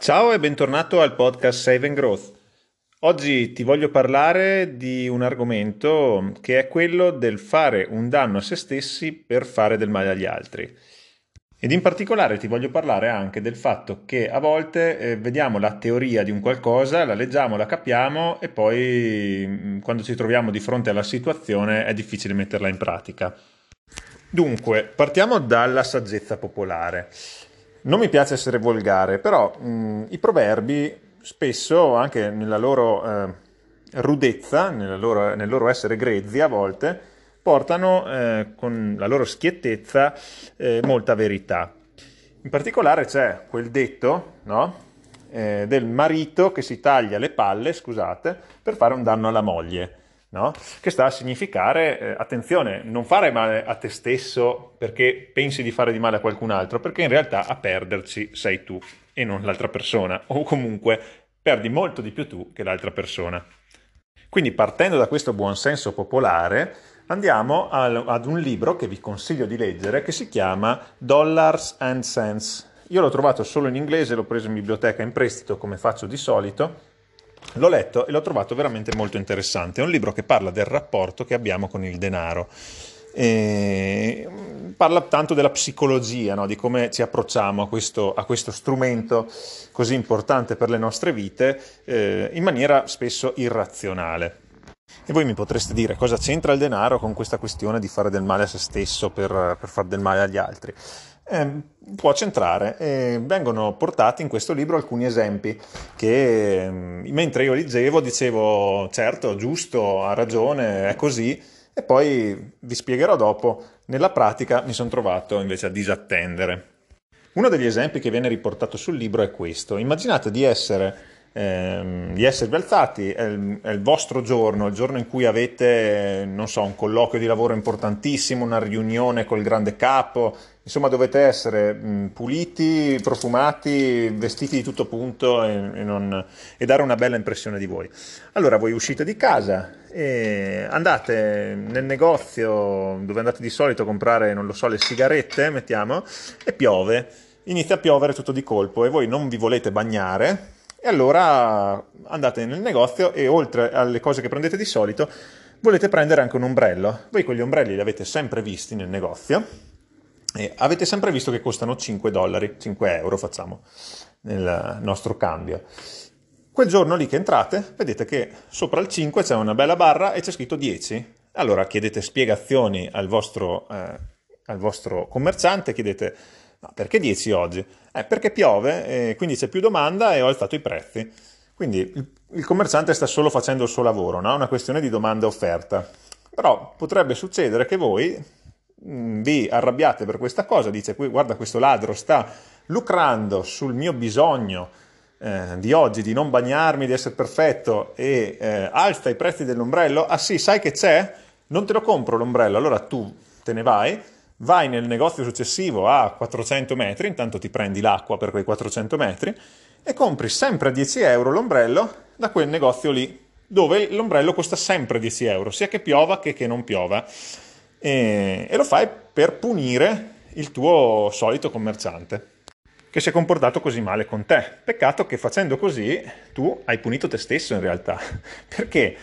Ciao e bentornato al podcast Save and Growth. Oggi ti voglio parlare di un argomento che è quello del fare un danno a se stessi per fare del male agli altri. Ed in particolare ti voglio parlare anche del fatto che a volte eh, vediamo la teoria di un qualcosa, la leggiamo, la capiamo e poi mm, quando ci troviamo di fronte alla situazione è difficile metterla in pratica. Dunque, partiamo dalla saggezza popolare. Non mi piace essere volgare, però mh, mm, i proverbi spesso, anche nella loro eh, rudezza, loro, nel loro essere grezzi a volte, portano eh, con la loro schiettezza eh, molta verità. In particolare c'è quel detto no? Eh, del marito che si taglia le palle, scusate, per fare un danno alla moglie. No? Che sta a significare, eh, attenzione, non fare male a te stesso perché pensi di fare di male a qualcun altro, perché in realtà a perderci sei tu e non l'altra persona, o comunque perdi molto di più tu che l'altra persona. Quindi partendo da questo buonsenso popolare, andiamo al, ad un libro che vi consiglio di leggere che si chiama Dollars and Cents. Io l'ho trovato solo in inglese, l'ho preso in biblioteca in prestito come faccio di solito L'ho letto e l'ho trovato veramente molto interessante. È un libro che parla del rapporto che abbiamo con il denaro. E parla tanto della psicologia, no? di come ci approcciamo a questo, a questo, strumento così importante per le nostre vite eh, in maniera spesso irrazionale. E voi mi potreste dire cosa c'entra il denaro con questa questione di fare del male a se stesso per, per fare del male agli altri? Eh, può centrare. E vengono portati in questo libro alcuni esempi che ehm, mentre io leggevo dicevo certo, giusto, ha ragione, è così e poi vi spiegherò dopo, nella pratica mi sono trovato invece a disattendere. Uno degli esempi che viene riportato sul libro è questo. Immaginate di essere ehm, di esservi alzati, è il, è il, vostro giorno, il giorno in cui avete, non so, un colloquio di lavoro importantissimo, una riunione col grande capo, insomma dovete essere mh, puliti, profumati, vestiti di tutto punto e, e, non, e, dare una bella impressione di voi. Allora voi uscite di casa e andate nel negozio dove andate di solito a comprare, non lo so, le sigarette, mettiamo, e piove. Inizia a piovere tutto di colpo e voi non vi volete bagnare e allora andate nel negozio e oltre alle cose che prendete di solito, volete prendere anche un ombrello. Voi quegli ombrelli li avete sempre visti nel negozio e avete sempre visto che costano 5 dollari, 5 euro facciamo nel nostro cambio. Quel giorno lì che entrate, vedete che sopra il 5 c'è una bella barra e c'è scritto 10. Allora chiedete spiegazioni al vostro, eh, al vostro commerciante, chiedete No, perché 10 oggi? Eh, perché piove, eh, quindi c'è più domanda e ho alzato i prezzi. Quindi il, il commerciante sta solo facendo il suo lavoro, no? è una questione di domanda e offerta. Però potrebbe succedere che voi mh, mm, vi arrabbiate per questa cosa, dice qui guarda questo ladro sta lucrando sul mio bisogno eh, di oggi di non bagnarmi, di essere perfetto e eh, alza i prezzi dell'ombrello. Ah sì, sai che c'è? Non te lo compro l'ombrello, allora tu te ne vai vai nel negozio successivo a 400 metri, intanto ti prendi l'acqua per quei 400 metri e compri sempre a 10 euro l'ombrello da quel negozio lì, dove l'ombrello costa sempre 10 euro, sia che piova che che non piova. E, e lo fai per punire il tuo solito commerciante che si è comportato così male con te. Peccato che facendo così tu hai punito te stesso in realtà, perché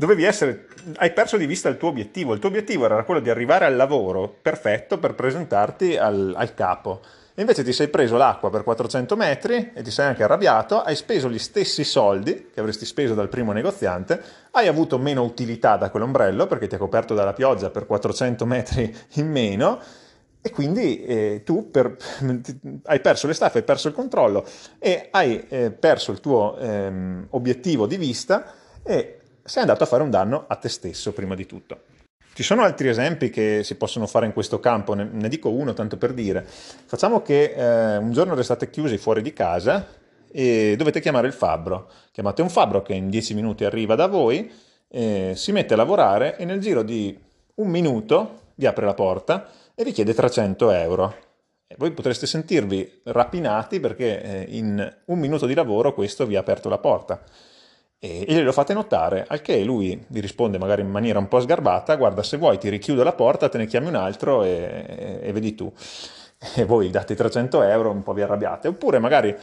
dovevi essere, hai perso di vista il tuo obiettivo. Il tuo obiettivo era quello di arrivare al lavoro perfetto per presentarti al, al capo. E invece ti sei preso l'acqua per 400 metri e ti sei anche arrabbiato, hai speso gli stessi soldi che avresti speso dal primo negoziante, hai avuto meno utilità da quell'ombrello perché ti ha coperto dalla pioggia per 400 metri in meno e quindi eh, tu per, hai perso le staffe, hai perso il controllo e hai eh, perso il tuo ehm, obiettivo di vista e sei andato a fare un danno a te stesso prima di tutto. Ci sono altri esempi che si possono fare in questo campo, ne, ne dico uno tanto per dire. Facciamo che eh, un giorno restate chiusi fuori di casa e dovete chiamare il fabbro. Chiamate un fabbro che in 10 minuti arriva da voi, eh, si mette a lavorare e nel giro di un minuto vi apre la porta e vi chiede 300 euro. E voi potreste sentirvi rapinati perché eh, in un minuto di lavoro questo vi ha aperto la porta e, glielo fate notare, al che lui vi risponde magari in maniera un po' sgarbata, guarda se vuoi ti richiudo la porta, te ne chiami un altro e, e vedi tu. E voi date 300 euro, un po' vi arrabbiate. Oppure magari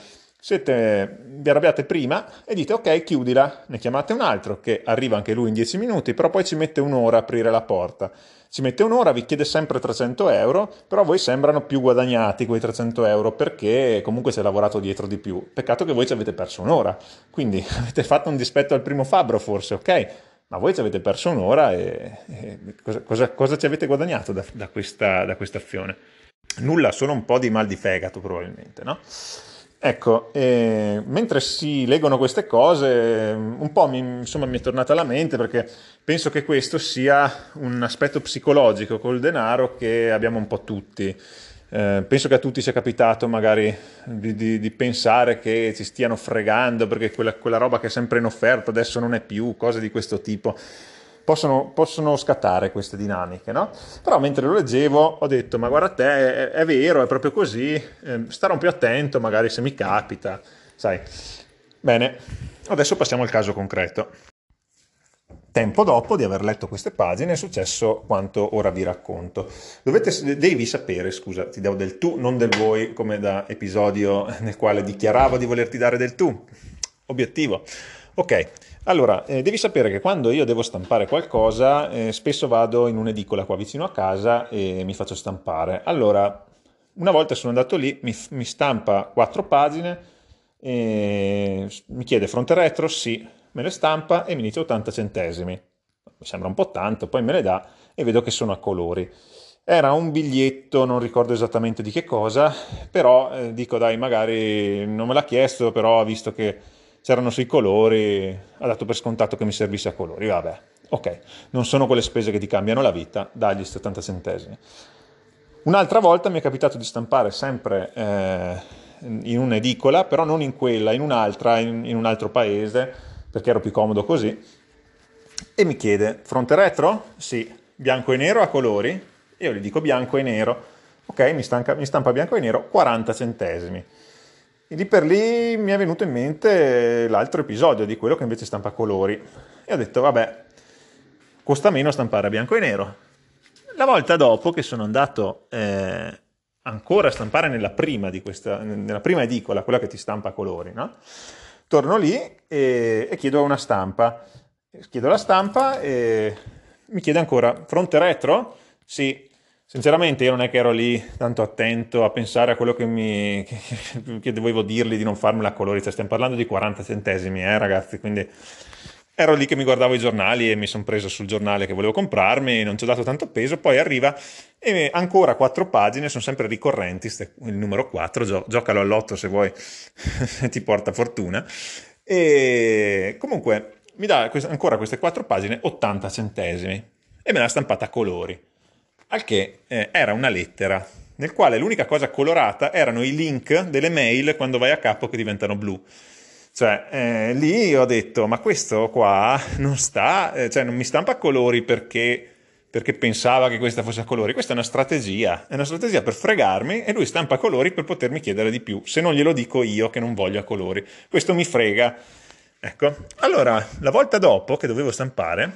siete, vi arrabbiate prima e dite ok, chiudila, ne chiamate un altro che arriva anche lui in 10 minuti, però poi ci mette un'ora a aprire la porta. Ci mette un'ora, vi chiede sempre 300 euro, però voi sembrano più guadagnati quei 300 euro perché comunque si è lavorato dietro di più. Peccato che voi ci avete perso un'ora, quindi avete fatto un dispetto al primo fabbro forse, ok? Ma voi ci avete perso un'ora e, e cosa, cosa, cosa, ci avete guadagnato da, da questa azione? Nulla, solo un po' di mal di fegato probabilmente, no? Ecco, eh, mentre si leggono queste cose, un po' mi, insomma, mi è tornata alla mente perché penso che questo sia un aspetto psicologico col denaro che abbiamo un po' tutti. Eh, penso che a tutti sia capitato magari di, di, di, pensare che ci stiano fregando perché quella, quella roba che è sempre in offerta adesso non è più, cose di questo tipo possono, possono scattare queste dinamiche, no? Però mentre lo leggevo ho detto, ma guarda te, è, è vero, è proprio così, eh, starò più attento magari se mi capita, sai. Bene, adesso passiamo al caso concreto. Tempo dopo di aver letto queste pagine è successo quanto ora vi racconto. Dovete, devi sapere, scusa, ti do del tu, non del voi, come da episodio nel quale dichiaravo di volerti dare del tu. Obiettivo. Ok, allora, eh, devi sapere che quando io devo stampare qualcosa, eh, spesso vado in un'edicola qua vicino a casa e mi faccio stampare. Allora, una volta sono andato lì, mi, mi stampa quattro pagine, mi chiede fronte retro, sì, me le stampa e mi dice 80 centesimi. Mi sembra un po' tanto, poi me le dà e vedo che sono a colori. Era un biglietto, non ricordo esattamente di che cosa, però eh, dico dai, magari non me l'ha chiesto, però ha visto che c'erano sui colori, ha dato per scontato che mi servisse a colori, vabbè, ok, non sono quelle spese che ti cambiano la vita, dagli 70 centesimi. Un'altra volta mi è capitato di stampare sempre eh, in un'edicola, però non in quella, in un'altra, in, in un altro paese, perché ero più comodo così, e mi chiede, fronte retro? Sì, bianco e nero a colori? Io gli dico bianco e nero, ok, mi, stanca, mi stampa bianco e nero, 40 centesimi. E lì per lì mi è venuto in mente l'altro episodio di quello che invece stampa colori. E ho detto, vabbè, costa meno stampare bianco e nero. La volta dopo che sono andato eh, ancora a stampare nella prima, questa, nella prima edicola, quella che ti stampa colori, no? torno lì e, e chiedo una stampa. Chiedo la stampa e mi chiede ancora fronte retro? Sì, Sinceramente io non è che ero lì tanto attento a pensare a quello che, mi, che, che dovevo dirgli di non farmela a colori, cioè stiamo parlando di 40 centesimi, eh ragazzi, quindi ero lì che mi guardavo i giornali e mi sono preso sul giornale che volevo comprarmi, non ci ho dato tanto peso, poi arriva e ancora quattro pagine, sono sempre ricorrenti, il numero 4, gio, giocalo all'otto se vuoi, ti porta fortuna, e comunque mi dà ancora queste quattro pagine 80 centesimi e me l'ha stampata a colori. Al che eh, era una lettera nel quale l'unica cosa colorata erano i link delle mail quando vai a capo che diventano blu. Cioè, eh, lì ho detto, ma questo qua non sta, eh, cioè non mi stampa colori perché, perché, pensava che questa fosse a colori, questa è una strategia, è una strategia per fregarmi e lui stampa colori per potermi chiedere di più, se non glielo dico io che non voglio a colori. Questo mi frega. Ecco, allora, la volta dopo che dovevo stampare,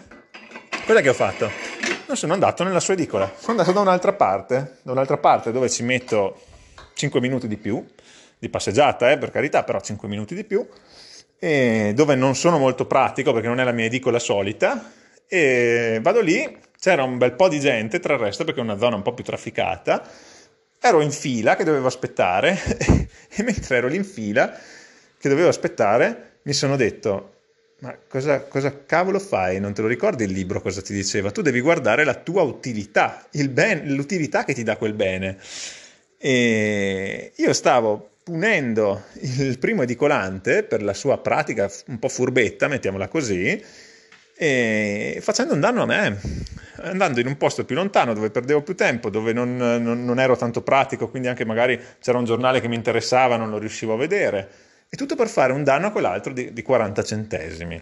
cosa che ho fatto? Non sono andato nella sua edicola, sono andato da un'altra parte, da un'altra parte dove ci metto 5 minuti di più, di passeggiata, eh, per carità, però 5 minuti di più, dove non sono molto pratico perché non è la mia edicola solita, e vado lì, c'era un bel po' di gente, tra il resto perché è una zona un po' più trafficata, ero in fila che dovevo aspettare e mentre ero lì in fila che dovevo aspettare mi sono detto ma cosa, cosa, cavolo fai? Non te lo ricordi il libro cosa ti diceva? Tu devi guardare la tua utilità, ben, l'utilità che ti dà quel bene. E io stavo punendo il primo edicolante per la sua pratica un po' furbetta, mettiamola così, facendo un danno a me, andando in un posto più lontano dove perdevo più tempo, dove non, non, non ero tanto pratico, quindi anche magari c'era un giornale che mi interessava, non lo riuscivo a vedere e tutto per fare un danno a quell'altro di, di 40 centesimi.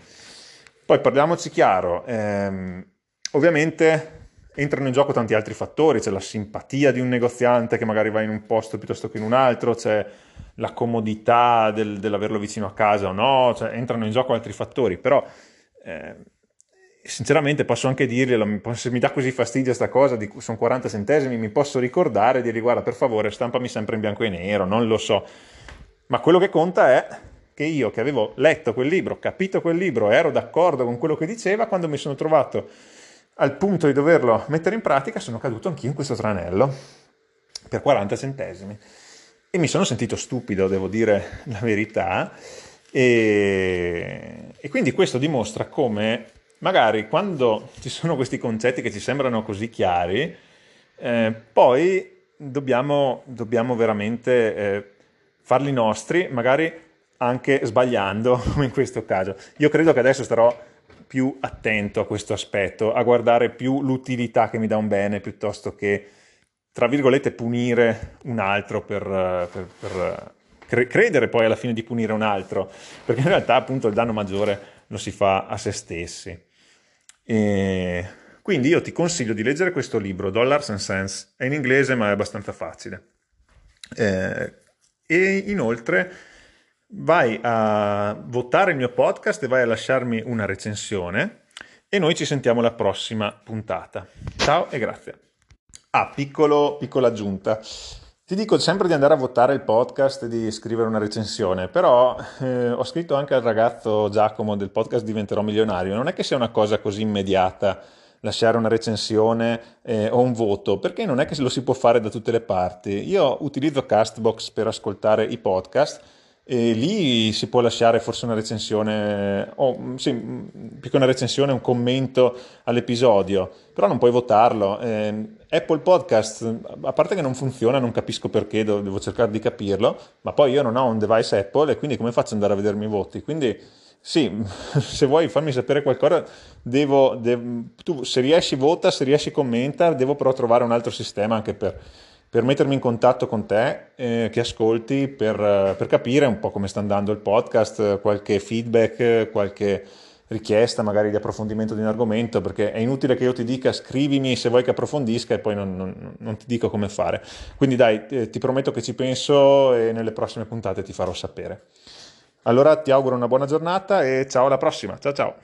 Poi parliamoci chiaro, ehm, ovviamente entrano in gioco tanti altri fattori, c'è la simpatia di un negoziante che magari va in un posto piuttosto che in un altro, c'è la comodità del, dell'averlo vicino a casa o no, cioè, entrano in gioco altri fattori, però eh, sinceramente posso anche dirglielo, se mi dà così fastidio questa cosa, di, sono 40 centesimi, mi posso ricordare di dire guarda per favore stampami sempre in bianco e nero, non lo so Ma quello che conta è che io che avevo letto quel libro, capito quel libro, ero d'accordo con quello che diceva, quando mi sono trovato al punto di doverlo mettere in pratica, sono caduto anch'io in questo tranello per 40 centesimi. E mi sono sentito stupido, devo dire la verità. E, e quindi questo dimostra come magari quando ci sono questi concetti che ci sembrano così chiari, eh, poi dobbiamo, dobbiamo veramente eh, farli nostri, magari anche sbagliando, come in questo caso. Io credo che adesso starò più attento a questo aspetto, a guardare più l'utilità che mi dà un bene piuttosto che, tra virgolette, punire un altro per, per, per cre- credere poi alla fine di punire un altro, perché in realtà appunto il danno maggiore lo si fa a se stessi. E quindi io ti consiglio di leggere questo libro, Dollars and Cents, è in inglese ma è abbastanza facile. Eh, e inoltre vai a votare il mio podcast e vai a lasciarmi una recensione e noi ci sentiamo alla prossima puntata. Ciao e grazie. Ah, piccolo, piccola aggiunta. Ti dico sempre di andare a votare il podcast e di scrivere una recensione, però eh, ho scritto anche al ragazzo Giacomo del podcast Diventerò milionario, non è che sia una cosa così immediata lasciare una recensione eh, o un voto, perché non è che lo si può fare da tutte le parti. Io utilizzo Castbox per ascoltare i podcast e lì si può lasciare forse una recensione, o sì, più che una recensione, un commento all'episodio, però non puoi votarlo. Eh, Apple Podcast, a parte che non funziona, non capisco perché, devo cercare di capirlo, ma poi io non ho un device Apple e quindi come faccio ad andare a vedermi i voti? Quindi sì, se vuoi farmi sapere qualcosa, devo, devo, tu se riesci vota, se riesci commenta, devo però trovare un altro sistema anche per, per mettermi in contatto con te eh, che ascolti, per, per, capire un po' come sta andando il podcast, qualche feedback, qualche richiesta magari di approfondimento di un argomento, perché è inutile che io ti dica scrivimi se vuoi che approfondisca e poi non, non, non ti dico come fare. Quindi dai, eh, ti prometto che ci penso e nelle prossime puntate ti farò sapere. Allora ti auguro una buona giornata e ciao alla prossima. Ciao ciao.